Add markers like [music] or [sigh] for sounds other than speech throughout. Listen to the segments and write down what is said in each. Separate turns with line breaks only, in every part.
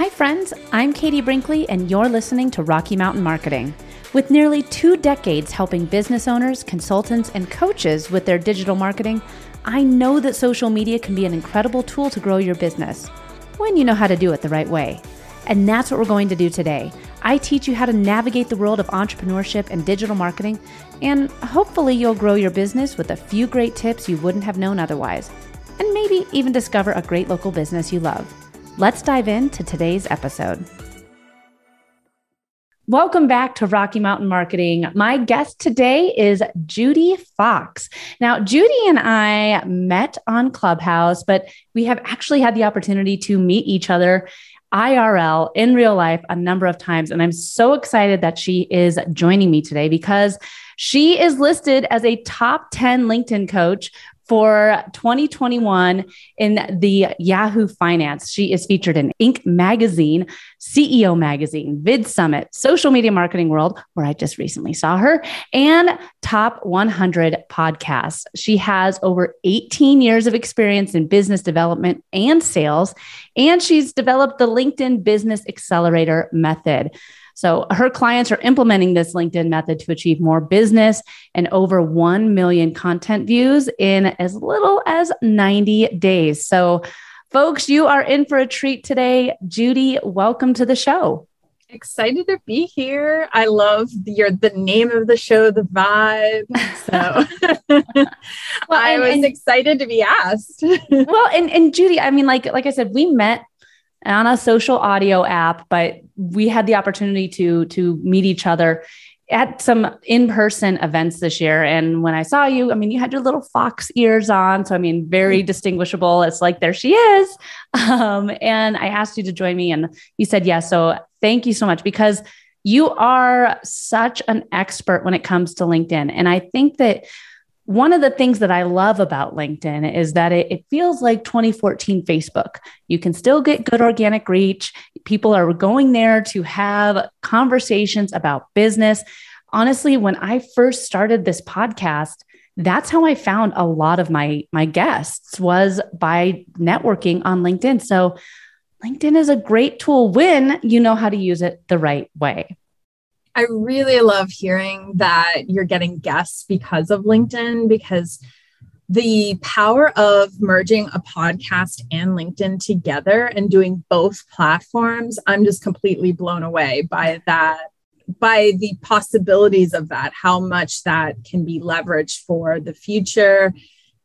Hi, friends. I'm Katie Brinkley, and you're listening to Rocky Mountain Marketing. With nearly two decades helping business owners, consultants, and coaches with their digital marketing, I know that social media can be an incredible tool to grow your business when you know how to do it the right way. And that's what we're going to do today. I teach you how to navigate the world of entrepreneurship and digital marketing, and hopefully, you'll grow your business with a few great tips you wouldn't have known otherwise, and maybe even discover a great local business you love. Let's dive into today's episode. Welcome back to Rocky Mountain Marketing. My guest today is Judy Fox. Now, Judy and I met on Clubhouse, but we have actually had the opportunity to meet each other IRL in real life a number of times. And I'm so excited that she is joining me today because she is listed as a top 10 LinkedIn coach for 2021 in the Yahoo Finance. She is featured in Inc. Magazine, CEO Magazine, Vid Summit, Social Media Marketing World, where I just recently saw her, and Top 100 podcasts. She has over 18 years of experience in business development and sales, and she's developed the LinkedIn Business Accelerator method. So her clients are implementing this LinkedIn method to achieve more business and over 1 million content views in as little as 90 days. So, folks, you are in for a treat today. Judy, welcome to the show.
Excited to be here. I love the, your the name of the show, the vibe. So [laughs] well, [laughs] I and, was and, excited to be asked.
well, and and Judy, I mean, like like I said, we met on a social audio app, but we had the opportunity to to meet each other at some in-person events this year. And when i saw you i mean you had your little fox ears on. So i mean very mm-hmm. distinguishable. It's like there she is. [laughs] Um, and i asked you to join me and you said yes. So thank you so much because you are such an expert when it comes to linkedin. And i think that one of the things that I love about LinkedIn is that it, it, feels like 2014 Facebook. You can still get good organic reach. People are going there to have conversations about business. Honestly, when I first started this podcast, that's how I found a lot of my my guests was by networking on LinkedIn. So LinkedIn is a great tool when you know how to use it the right way.
I really love hearing that you're getting guests because of LinkedIn because the power of merging a podcast and LinkedIn together and doing both platforms, I'm just completely blown away by that, by the possibilities of that, how much that can be leveraged for the future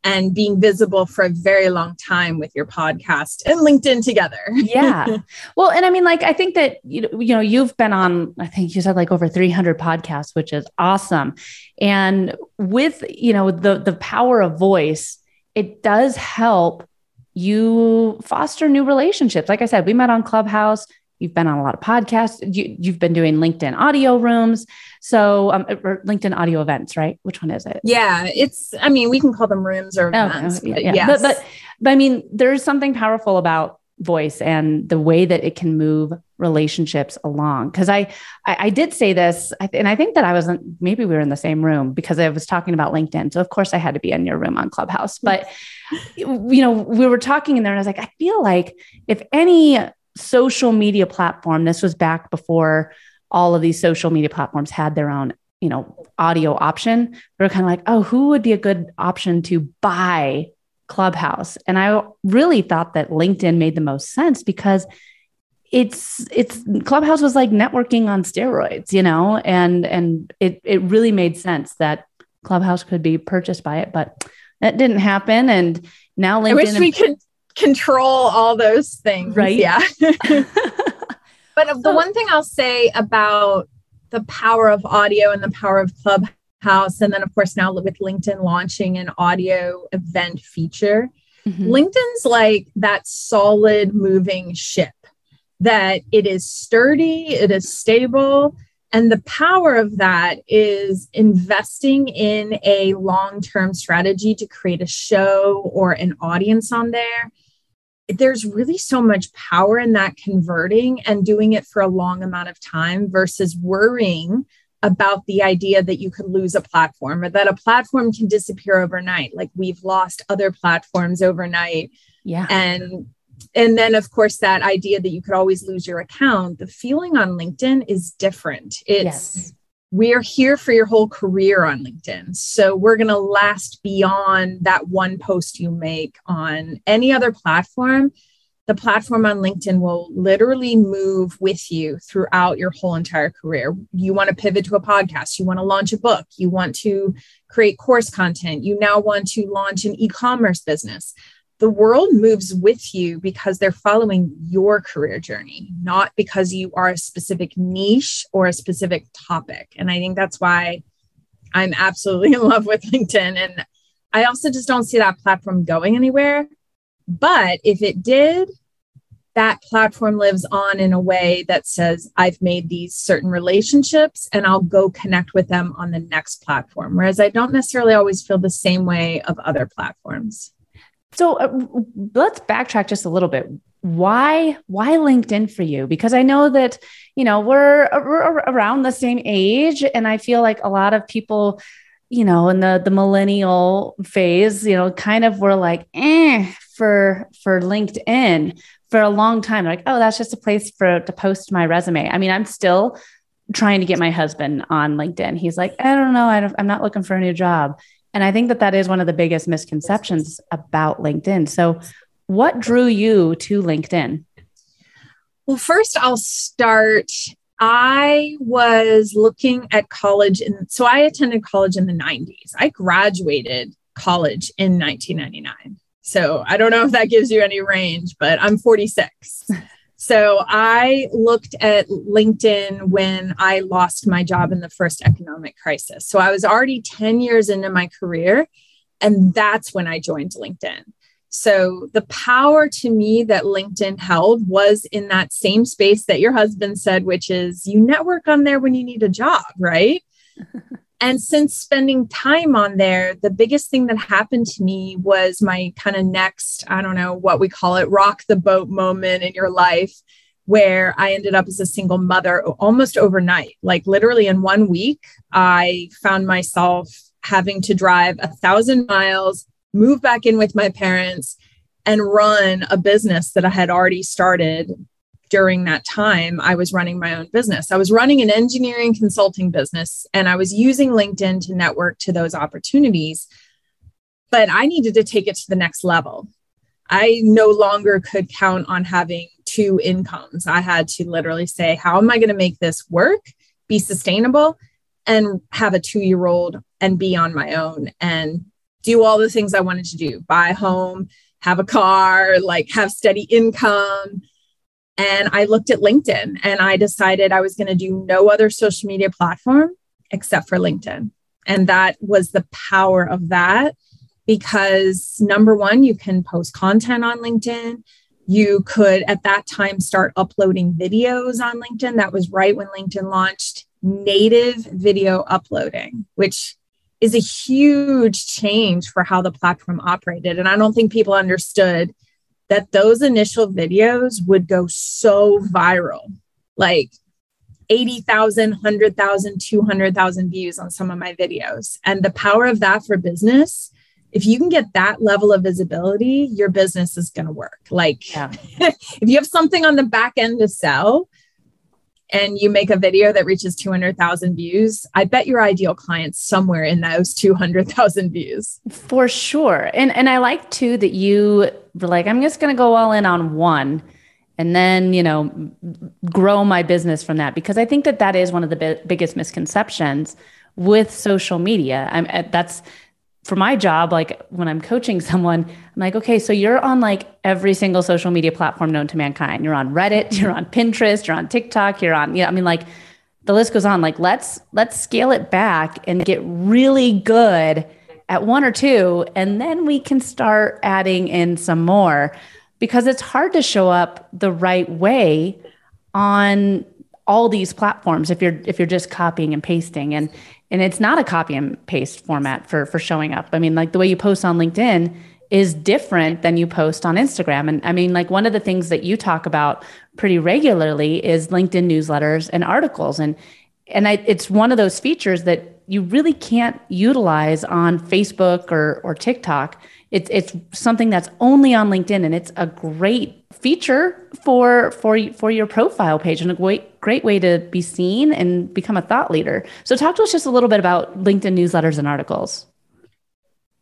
and being visible for a very long time with your podcast and LinkedIn together. [laughs]
yeah. Well, and I mean, like, I think that, you know, you know, you've been on, I think you said like over 300 podcasts, which is awesome. And with, you know, the, the power of voice, it does help you foster new relationships. Like I said, we met on Clubhouse. You've been on a lot of podcasts. You, have been doing LinkedIn audio rooms. So, um, LinkedIn audio events, right? Which one is it?
Yeah, it's, I mean, we can call them rooms or oh, events.
yeah, yeah. Yes. But, but, but I mean, there's something powerful about voice and the way that it can move relationships along because I, I, I did say this and i think that i wasn't maybe we were in the same room because i was talking about linkedin so of course i had to be in your room on clubhouse but [laughs] you know we were talking in there and i was like i feel like if any social media platform. This was back before all of these social media platforms had their own, you know, audio option. We were kind of like, oh, who would be a good option to buy Clubhouse? And I really thought that LinkedIn made the most sense because it's it's Clubhouse was like networking on steroids, you know, and and it it really made sense that Clubhouse could be purchased by it, but that didn't happen. And now LinkedIn. I
wish we could control all those things.
Right.
Yeah. [laughs] but the one thing I'll say about the power of audio and the power of Clubhouse, and then of course now with LinkedIn launching an audio event feature, mm-hmm. LinkedIn's like that solid moving ship that it is sturdy, it is stable. And the power of that is investing in a long term strategy to create a show or an audience on there there's really so much power in that converting and doing it for a long amount of time versus worrying about the idea that you could lose a platform or that a platform can disappear overnight. Like we've lost other platforms overnight.
Yeah.
And and then of course that idea that you could always lose your account the feeling on linkedin is different. It's yes. We're here for your whole career on linkedin. So we're going to last beyond that one post you make on any other platform. The platform on linkedin will literally move with you throughout your whole entire career. You want to pivot to a podcast. You want to launch a book. You want to create course content. You now want to launch an e-commerce business the world moves with you because they're following your career journey, not because you are a specific niche or a specific topic. And I think that's why I'm absolutely [laughs] in love with LinkedIn. And I also just don't see that platform going anywhere. But if it did, that platform lives on in a way that says, I've made these certain relationships and I'll go connect with them on the next platform. Whereas I don't necessarily always feel the same way of other platforms.
So uh, let's backtrack just a little bit. Why why LinkedIn for you? Because I know that you know we're, we're around the same age, and I feel like a lot of people, you know, in the the millennial phase, you know, kind of were like, eh, for for LinkedIn for a long time. Like, oh, that's just a place for to post my resume. I mean, I'm still trying to get my husband on LinkedIn. He's like, I don't know, I I'm not looking for a new job. And I think that that is one of the biggest misconceptions about LinkedIn. So, what drew you to LinkedIn?
Well, first, I'll start. I was looking at college, and so I attended college in the 90s. I graduated college in 1999. So I don't know if that gives you any range, but I'm 46. [laughs] So I looked at LinkedIn when I lost my job in the first economic crisis. So I was already 10 years into my career, and that's when I joined LinkedIn. So the power to me that LinkedIn held was in that same space that your husband said, which is you network on there when you need a job, right? [laughs] And since spending time on there, the biggest thing that happened to me was my kind of next, I don't know what we call it, rock the boat moment in your life, where I ended up as a single mother almost overnight. Like literally in one week, I found myself having to drive a thousand miles, move back in with my parents, and run a business that I had already started during that time, I was running my own business. I was running an engineering consulting business and I was using LinkedIn to network to those opportunities. But I needed to take it to the next level. I no longer could count on having two incomes. I had to literally say, how am I going to make this work, be sustainable, and have a two year old and be on my own and do all the things I wanted to do buy a home, have a car, like have steady income and I looked at LinkedIn and I decided I was going to do no other social media platform except for LinkedIn. And that was the power of that because number one, you can post content on LinkedIn. You could at that time start uploading videos on LinkedIn. That was right when LinkedIn launched native video uploading, which is a huge change for how the platform operated. And I don't think people understood that those initial videos would go so viral like 80,000, 100,000, 200,000 views on some of my videos. And the power of that for business, if you can get that level of visibility, your business is going to work. Like yeah. [laughs] if you have something on the back end to sell, and you make a video that reaches 200,000 views, I bet your ideal client's somewhere in those 200,000 views.
For sure. And and I like too that you were like I'm just going to go all in on one and then, you know, grow my business from that because I think that that is one of the bi- biggest misconceptions with social media. I'm eh, that's for my job, like when I'm coaching someone, I'm like, okay, so you're on like every single social media platform known to mankind. You're on Reddit, [laughs] you're on Pinterest, you're on TikTok, you're on, yeah, I mean, like the list goes on. Like, let's let's scale it back and get really good at one or two, and then we can start adding in some more because it's hard to show up the right way on all these platforms if you're if you're just copying and pasting. And and it's not a copy and paste format for for showing up. I mean like the way you post on linkedin is different than you post on instagram. And i mean like one of the things that you talk about pretty regularly is linkedin newsletters and articles. And and I, it's one of those features that you really can't utilize on facebook or or tiktok it's it's something that's only on LinkedIn and it's a great feature for for for your profile page and a great great way to be seen and become a thought leader. So talk to us just a little bit about LinkedIn newsletters and articles.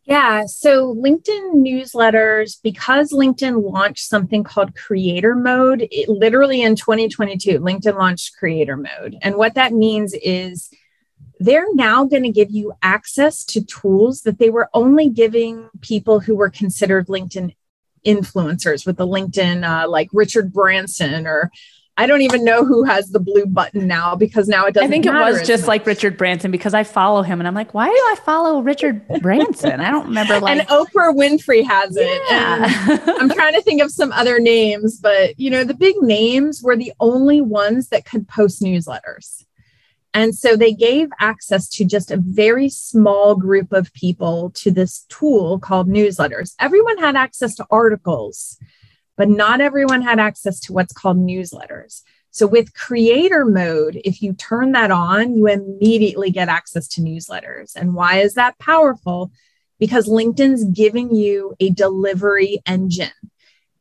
Yeah, so LinkedIn newsletters, because LinkedIn launched something called creator mode, it, literally in 2022, LinkedIn launched creator mode. And what that means is they're now going to give you access to tools that they were only giving people who were considered LinkedIn influencers with the LinkedIn, uh, like Richard Branson or I don't even know who has the blue button now because now it doesn't.
I think it was just much. like Richard Branson because I follow him and I'm like, why do I follow Richard Branson? I don't remember. Like,
and Oprah Winfrey has it. Yeah. [laughs] I'm trying to think of some other names, but you know, the big names were the only ones that could post newsletters. And so they gave access to just a very small group of people to this tool called newsletters. Everyone had access to articles, but not everyone had access to what's called newsletters. So with creator mode, if you turn that on, you immediately get access to newsletters. And why is that powerful? Because LinkedIn's giving you a delivery engine.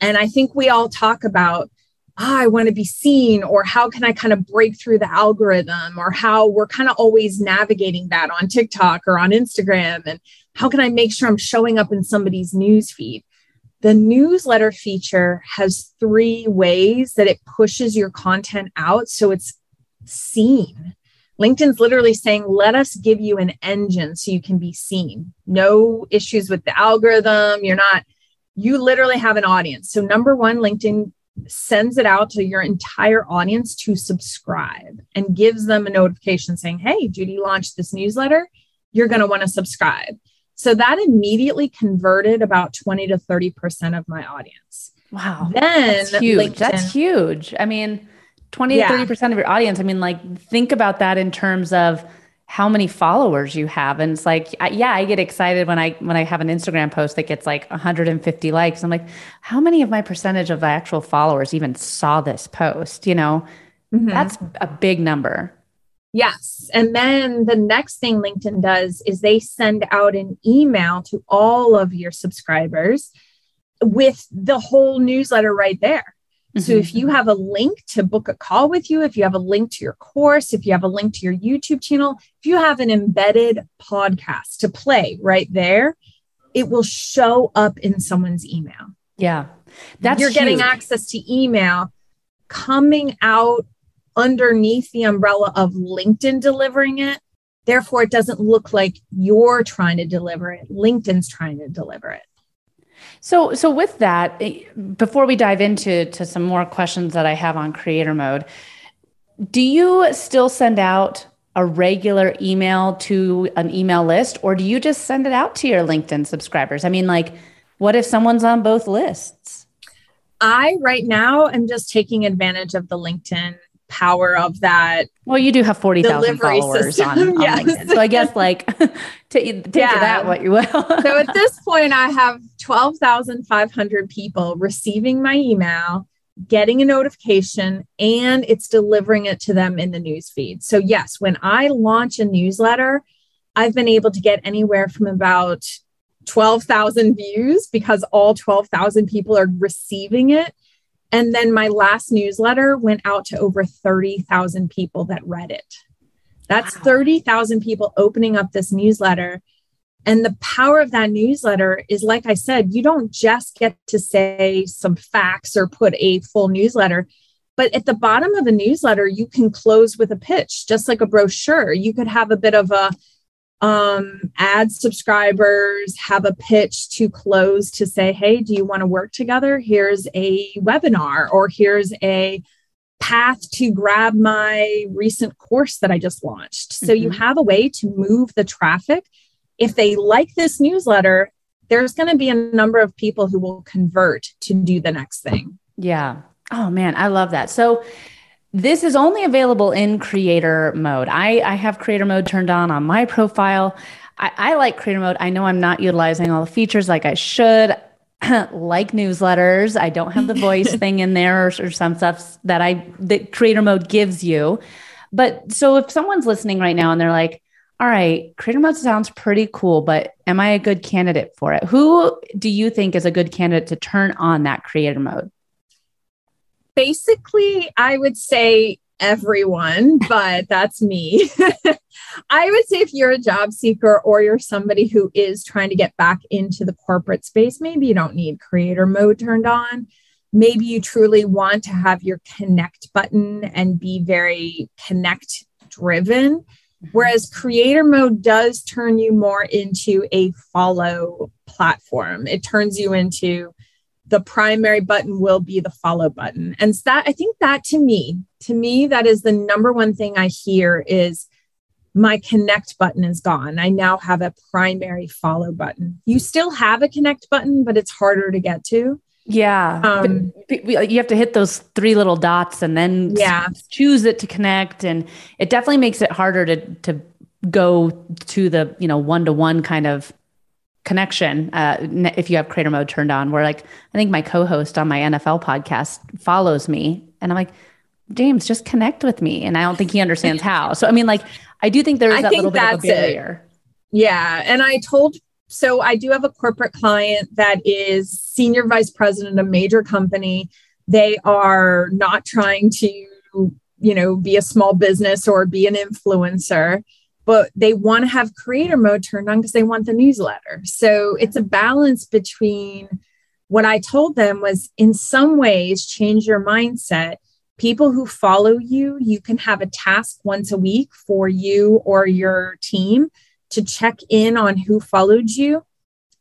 And I think we all talk about oh, I want to be seen, or how can I kind of break through the algorithm, or how we're kind of always navigating that on TikTok or on Instagram. And how can I make sure I'm showing up in somebody's news feed? The newsletter feature has three ways that it pushes your content out so it's seen. LinkedIn's literally saying, let us give you an engine so you can be seen. No issues with the algorithm. You're not, you literally have an audience. So, number one, LinkedIn sends it out to your entire audience to subscribe and gives them a notification saying, Hey, Judy launched this newsletter. You're going to want to subscribe. So that immediately converted about 20 to 30% of my audience.
Wow. Then that's huge. LinkedIn, that's huge. I mean, 20 yeah. to 30% of your audience. I mean, like, think about that in terms of how many followers you have. And it's like yeah i get excited when i when i have an instagram post that gets like 150 likes. I'm like how many of my percentage of actual followers even saw this post you know? Mm-hmm. that's a big number.
Yes. And then the next thing linkedin does is they send out an email to all of your subscribers with the whole newsletter right there Mm-hmm. So if you have a link to book a call with you, if you have a link to your course, if you have a link to your YouTube channel, if you have an embedded podcast to play right there, it will show up in someone's email.
Yeah.
That's you're huge. getting access to email coming out underneath the umbrella of LinkedIn delivering it. Therefore, it doesn't look like you're trying to deliver it. LinkedIn's trying to deliver it.
So, so with that, eh, before we dive into to some more questions that I have on creator mode, do you still send out a regular email to an email list, or do you just send it out to your LinkedIn subscribers? I mean, like, what if someone's on both lists?
I right now am just taking advantage of the LinkedIn power of that.
Well, you do have 40,000 followers on, on [laughs] yes. LinkedIn. So I guess [laughs] like [laughs] take, take yeah. that what you will.
so at this point, I have 12,500 people receiving my email, getting a notification, and it's delivering it to them in the news feed. So yes, when I launch a newsletter, I've been able to get anywhere from about 12,000 views because all 12,000 people are receiving it and then my last newsletter went out to over 30,000 people that read it. That's wow. 30,000 people opening up this newsletter. And the power of that newsletter is, like I said, you don't just get to say some facts or put a full newsletter, but at the bottom of a newsletter, you can close with a pitch, just like a brochure. You could have a bit of a um, add subscribers, have a pitch to close to say, hey, do you want to work together? Here's a webinar, or here's a path to grab my recent course that I just launched. So mm-hmm. you have a way to move the traffic. If they like this newsletter, there's going to be a number of people who will convert to do the next thing.
Yeah. Oh man, I love that. So this is only available in creator mode. I, I have creator mode turned on on my profile. I, I like creator mode. I know I'm not utilizing all the features like I should. [clears throat] like newsletters, I don't have the voice [laughs] thing in there or, or some stuff that I that creator mode gives you. But so if someone's listening right now and they're like, all right, creator mode sounds pretty cool, but am I a good candidate for it? Who do you think is a good candidate to turn on that creator mode?
Basically, I would say everyone, [laughs] but that's me. [laughs] I would say if you're a job seeker or you're somebody who is trying to get back into the corporate space, maybe you don't need creator mode turned on. Maybe you truly want to have your connect button and be very connect driven. Mm-hmm. Whereas creator mode does turn you more into a follow platform. It turns you into the primary button will be the follow button. And that I think that to me, to me, that is the number one thing I hear is my connect button is gone. I now have a primary follow button. You still have a connect button, but it's harder to get to.
Yeah. Um, you have to hit those three little dots and then
yeah.
choose it to connect. And it definitely makes it harder to, to go to the, you know, one-to-one kind of connection. Uh, if you have creator mode turned on where like, I think my co-host on my NFL podcast follows me and I'm like, James, just connect with me. And I don't think he understands [laughs] how. So, I mean, like, I do think there's that little bit of a barrier.
It. Yeah. And I told, so I do have a corporate client that is senior vice president of a major company. They are not trying to, you know, be a small business or be an influencer, but they want to have creator mode turned on because they want the newsletter. So it's a balance between what I told them was in some ways change your mindset people who follow you, you can have a task once a week for you or your team to check in on who followed you.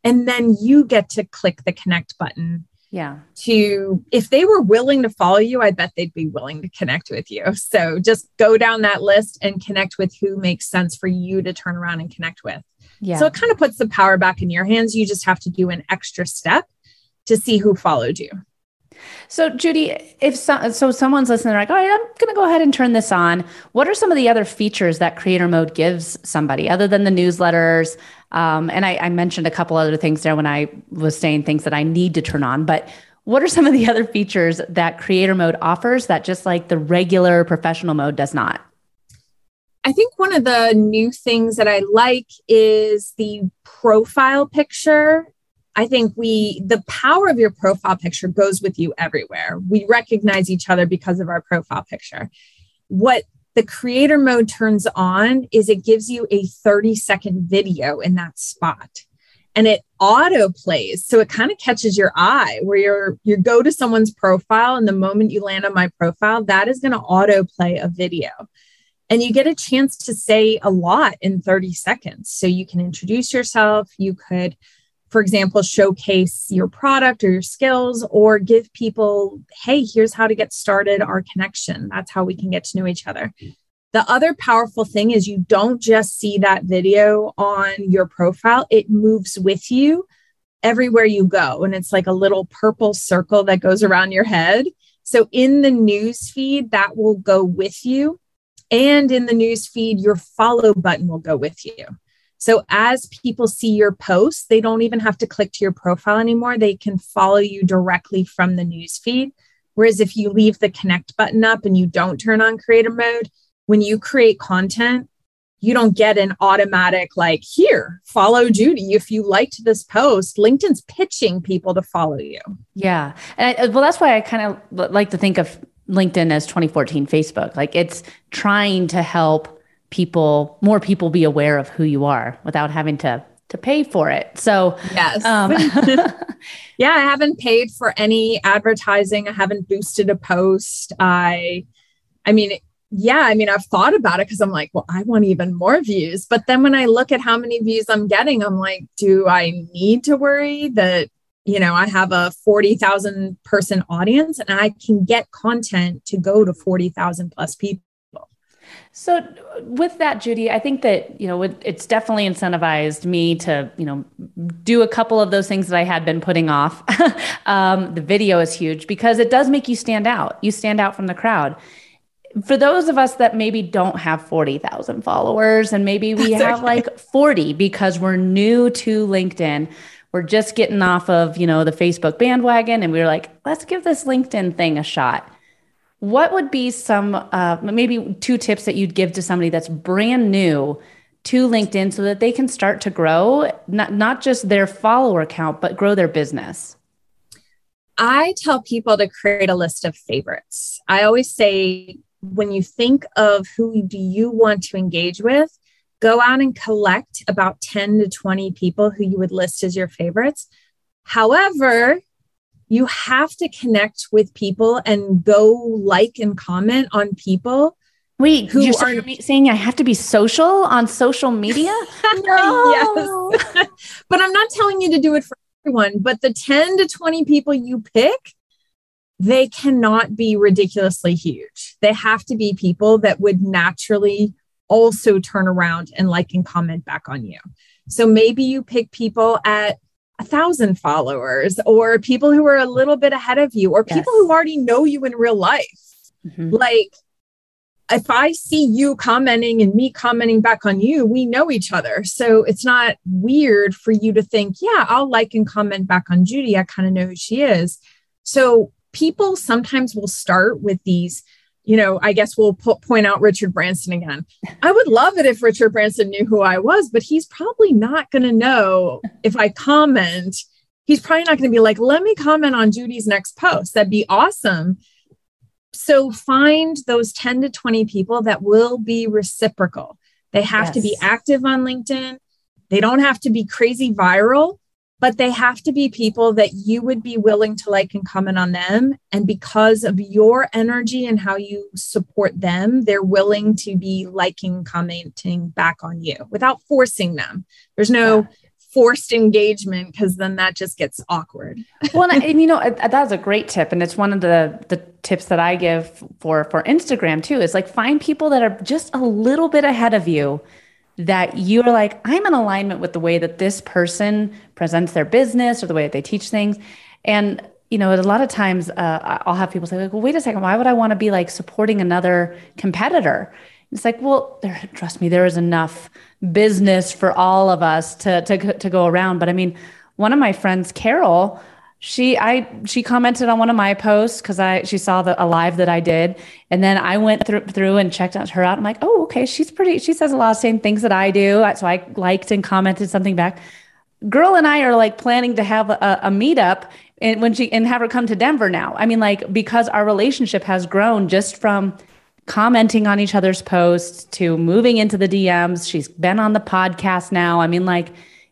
And then you get to click the connect button.
Yeah.
To if they were willing to follow you, I bet they'd be willing to connect with you. So just go down that list and connect with who makes sense for you to turn around and connect with. Yeah. So it kind of puts the power back in your hands. You just have to do an extra step to see who followed you.
So, Judy, if so, so someone's listening, like, all right, I'm going to go ahead and turn this on. What are some of the other features that Creator Mode gives somebody other than the newsletters? Um, and I, I mentioned a couple other things there when I was saying things that I need to turn on, but what are some of the other features that Creator Mode offers that just like the regular professional mode does not?
I think one of the new things that I like is the profile picture I think we, the power of your profile picture goes with you everywhere. We recognize each other because of our profile picture. What the creator mode turns on is it gives you a 30 second video in that spot and it auto plays so it kind of catches your eye where you're you go to someone's profile and the moment you land on my profile that is going to auto play a video and you get a chance to say a lot in 30 seconds so you can introduce yourself you could for example, showcase your product or your skills or give people, hey, here's how to get started, our connection. That's how we can get to know each other. The other powerful thing is you don't just see that video on your profile, it moves with you everywhere you go. And it's like a little purple circle that goes around your head. So in the news feed, that will go with you. And in the news feed, your follow button will go with you. So as people see your posts, they don't even have to click to your profile anymore. They can follow you directly from the news feed. Whereas if you leave the connect button up and you don't turn on creator mode, when you create content, you don't get an automatic like here follow judy if you liked this post linkedin's pitching people to follow you
yeah and I, well that's why i kind of like to think of linkedin as 2014 facebook like it's trying to help people more people be aware of who you are without having to to pay for it. So
yes. um, [laughs] [laughs] yeah i haven't paid for any advertising. I haven't boosted a post. I i mean yeah i mean i've thought about it because i'm like well i want even more views. But then when i look at how many views i'm getting i'm like do i need to worry that you know i have a 40,000 person audience and i can get content to go to 40,000 plus people
so with that, Judy, I think that, you know, it, it's definitely incentivized me to, you know, do a couple of those things that I had been putting off. [laughs] um, the video is huge because it does make you stand out. You stand out from the crowd. For those of us that maybe don't have 40,000 followers and maybe we have okay. like 40 because we're new to LinkedIn, we're just getting off of, you know, the Facebook bandwagon and we are like, let's give this LinkedIn thing a shot what would be some, uh, maybe two tips that you'd give to somebody that's brand new to LinkedIn so that they can start to grow, not, not just their follower count, but grow their business?
I tell people to create a list of favorites. I always say, when you think of who do you want to engage with, go out and collect about 10 to 20 people who you would list as your favorites. However, you have to connect with people and go like and comment on people
Wait, who you're are saying I have to be social on social media? [laughs]
no. yes. [laughs] but I'm not telling you to do it for everyone, but the 10 to 20 people you pick, they cannot be ridiculously huge. They have to be people that would naturally also turn around and like and comment back on you. So maybe you pick people at a thousand followers or people who are a little bit ahead of you or yes. people who already know you in real life. Mm-hmm. Like if I see you commenting and me commenting back on you, we know each other. So it's not weird for you to think, yeah, I'll like and comment back on Judy. I kind of know who she is. So people sometimes will start with these, you know, I guess we'll point out Richard Branson again. I would love it if Richard Branson knew who I was, but he's probably not going to know if I comment. He's probably not going to be like, let me comment on Judy's next post. That'd be awesome so find those 10 to 20 people that will be reciprocal. They have yes. to be active on LinkedIn. They don't have to be crazy viral, but they have to be people that you would be willing to like and comment on them. And because of your energy and how you support them, they're willing to be liking, commenting back on you without forcing them. There's no, forced engagement because then that just gets awkward. [laughs]
well, and, and, you know uh, uh, that's a great tip, and it's one of the the tips that I give for for Instagram too. Is like find people that are just a little bit ahead of you. That you're like, I'm in alignment with the way that this person presents their business or the way that they teach things, and you know, a lot of times uh, I'll have people say, like, well, wait a second, why would I want to be like supporting another competitor? It's like, well, there, trust me, there is enough business for all of us to, to, to go around. But I mean, one of my friends, Carol, she I she commented on one of my posts because I she saw the a live that I did, and then I went through through and checked out her out. I'm like, oh, okay, she's pretty. She says a lot of the same things that I do, so I liked and commented something back. Girl and I are like planning to have a, a meetup and when she and have her come to Denver now. I mean, like because our relationship has grown just from commenting on each other's posts to moving into the DMs. She's been on the podcast now. I mean, like,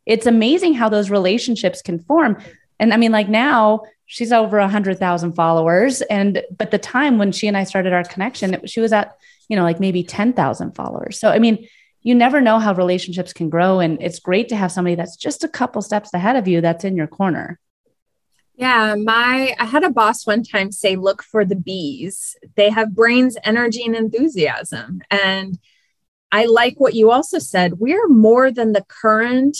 it's amazing how those relationships can form. And I mean, like now she's over a hundred thousand followers. And but the time when she and I started our connection, it, she was at, you know, like maybe 10,000 followers. So, I mean, you never know how relationships can grow. And it's great to have somebody that's just a couple steps ahead of you that's in your corner.
Yeah, my I had a boss one time say look for the bees. They have brains, energy and enthusiasm. And I like what you also said. We're more than the current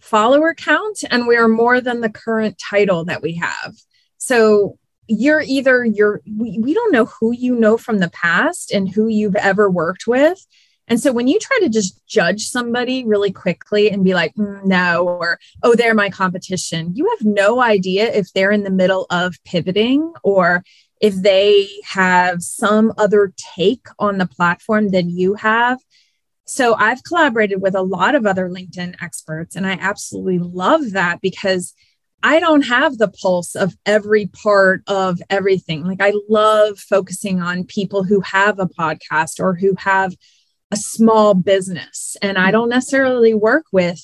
follower count and we are more than the current title that we have. So you're either you're we, we don't know who you know from the past and who you've ever worked with and so when you try to just judge somebody really quickly and be like, mm, no, or, oh, they're my competition, you have no idea if they're in the middle of pivoting or if they have some other take on the platform than you have. So I've collaborated with a lot of other LinkedIn experts, and I absolutely love that because I don't have the pulse of every part of everything. Like I love focusing on people who have a podcast or who have a small business. And I don't necessarily work with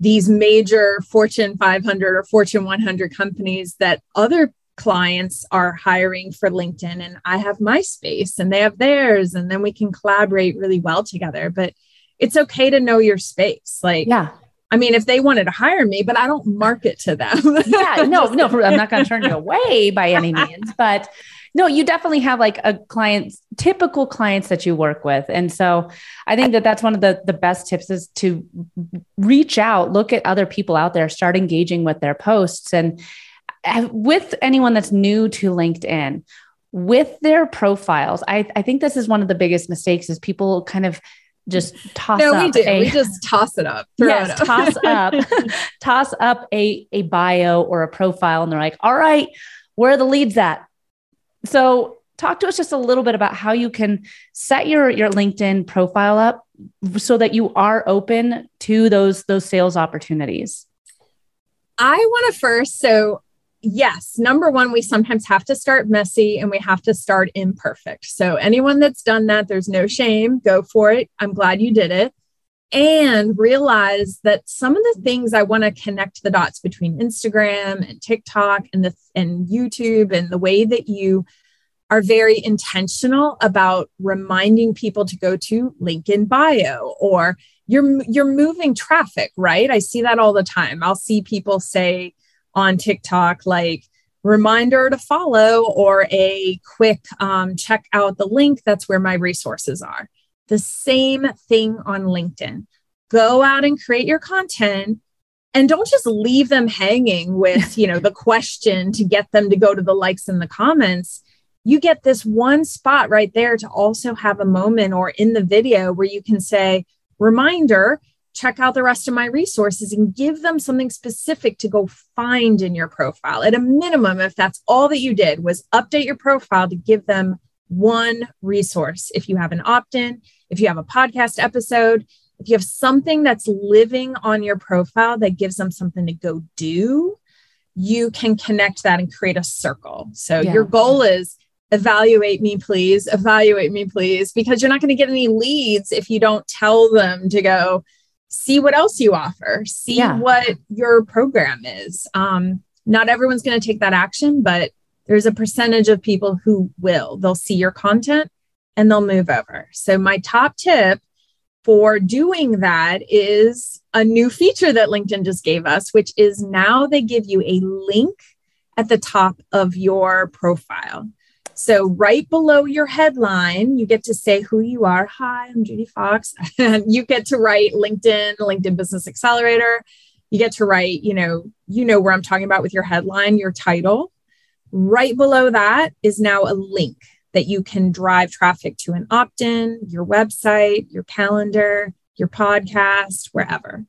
these major Fortune 500 or Fortune 100 companies that other clients are hiring for LinkedIn. And I have my space and they have theirs. And then we can collaborate really well together. But it's okay to know your space. Like,
yeah.
I mean, if they wanted to hire me, but I don't market to them.
yeah, no, no, [laughs] I'm not going to turn you away by any means, but no, you definitely have like a client, typical clients that you work with. And so I think that that's one of the, the best tips is to reach out, look at other people out there, start engaging with their posts. And uh, with anyone that's new to LinkedIn, with their profiles, I, I think this is one of the biggest mistakes is people kind of just toss no,
up.
We
do. A, we just toss it up.
Yes, it up. toss [laughs] up, toss up a, a bio or a profile. And they're like, all right, where are the leads at? So talk to us just a little bit about how you can set your, your LinkedIn profile up so that you are open to those those sales opportunities?
I want to first so yes, number one, we sometimes have to start messy and we have to start imperfect. So, anyone that's done that, there's no shame. Go for it. I'm glad you did it. And realize that some of the things I want to connect the dots between Instagram and TikTok and the and YouTube and the way that you are very intentional about reminding people to go to link in bio or you're you're moving traffic, right? I see that all the time. I'll see people say, on TikTok, like reminder to follow or a quick um, check out the link. That's where my resources are. The same thing on LinkedIn. Go out and create your content and don't just leave them hanging with you know the question to get them to go to the likes and the comments you get this one spot right there to also have a moment or in the video where you can say reminder check out the rest of my resources and give them something specific to go find in your profile. At a minimum, if that's all that you did was update your profile to give them one resource. If you have an opt in, if you have a podcast episode, if you have something that's living on your profile that gives them something to go do, you can connect that and create a circle. So yeah. your goal is evaluate me, please, evaluate me, please, because you're not going to get any leads if you don't tell them to go, see what else you offer, see yeah. what your program is. Um, not everyone's going to take that action, but there's a percentage of people who will. They'll see your content and they'll move over. So, my top tip for doing that is a new feature that LinkedIn just gave us, which is now they give you a link at the top of your profile. So, right below your headline, you get to say who you are. Hi, I'm Judy Fox. [laughs] And you get to write LinkedIn, LinkedIn Business Accelerator. You get to write, you know, you know where I'm talking about with your headline, your title. Right below that is now a link that you can drive traffic to an opt in, your website, your calendar, your podcast, wherever.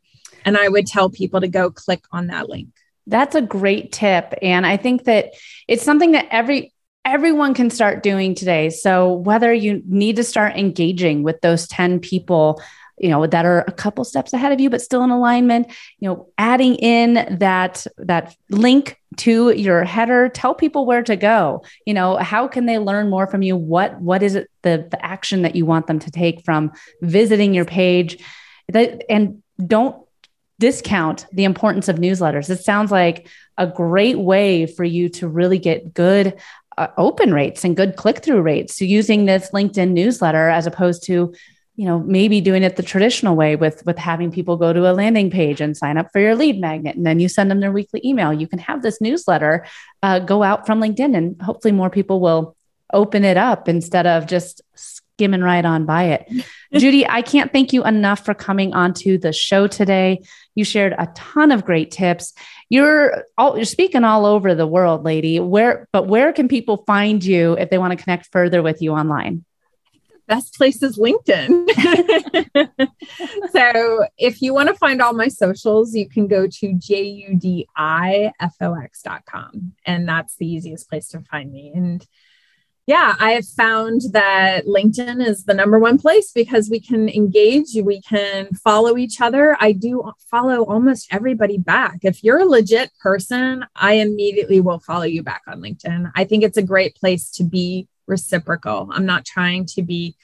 And I would tell people to go click on that link.
That's a great tip. And I think that it's something that every everyone can start doing today. So whether you need to start engaging with those 10 people, you know, that are a couple steps ahead of you but still in alignment, you know, adding in that that link to your header, tell people where to go. You know, how can they learn more from you? What what is it the the action that you want them to take from visiting your page? And don't discount the importance of newsletters. It sounds like a great way for you to really get good uh, open rates and good click through rates. So using this LinkedIn newsletter as opposed to you know maybe doing it the traditional way with with having people go to a landing page and sign up for your lead magnet. And then you send them their weekly email. You can have this newsletter uh, go out from linkedin and hopefully more people will open it up instead of just skimming right on by it. [laughs] Judy i can't thank you enough for coming onto the show today. You shared a ton of great tips. You're all you're speaking all over the world, lady. Where but where can people find you if they want to connect further with you online?
Best place is LinkedIn. [laughs] so if you want to find all my socials, you can go to judyfox.com. And that's the easiest place to find me. And yeah, I have found that LinkedIn is the number one place because we can engage, we can follow each other. I do follow almost everybody back. If you're a legit person, I immediately will follow you back on LinkedIn. I think it's a great place to be reciprocal. I'm not trying to be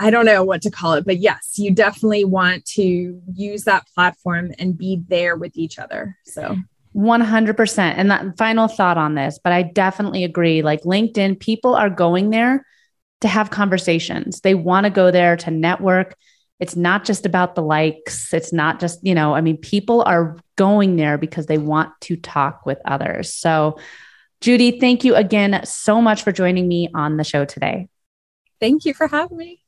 I don't know what to call it, but yes, you definitely want to use that platform and be there with each other. So
100%. And that final thought on this, but I definitely agree. Like LinkedIn, people are going there to have conversations. They want to go there to network. It's not just about the likes. It's not just, you know, I mean, people are going there because they want to talk with others. So, Judy, thank you again so much for joining me on the show today.
Thank you for having me.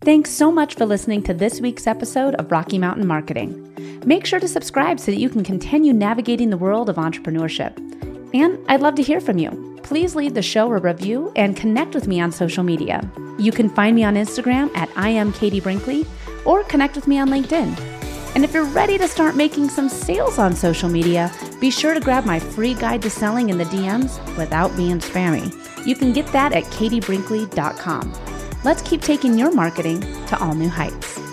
Thanks so much for listening to this week's episode of Rocky Mountain Marketing. Make sure to subscribe so that you can continue navigating the world of entrepreneurship. And I'd love to hear from you. Please leave the show a review and connect with me on social media. You can find me on Instagram at I am Katie Brinkley or connect with me on LinkedIn. And if you're ready to start making some sales on social media, be sure to grab my free guide to selling in the DMs without being spammy. You can get that at katiebrinkley.com. Let's keep taking your marketing to all new heights.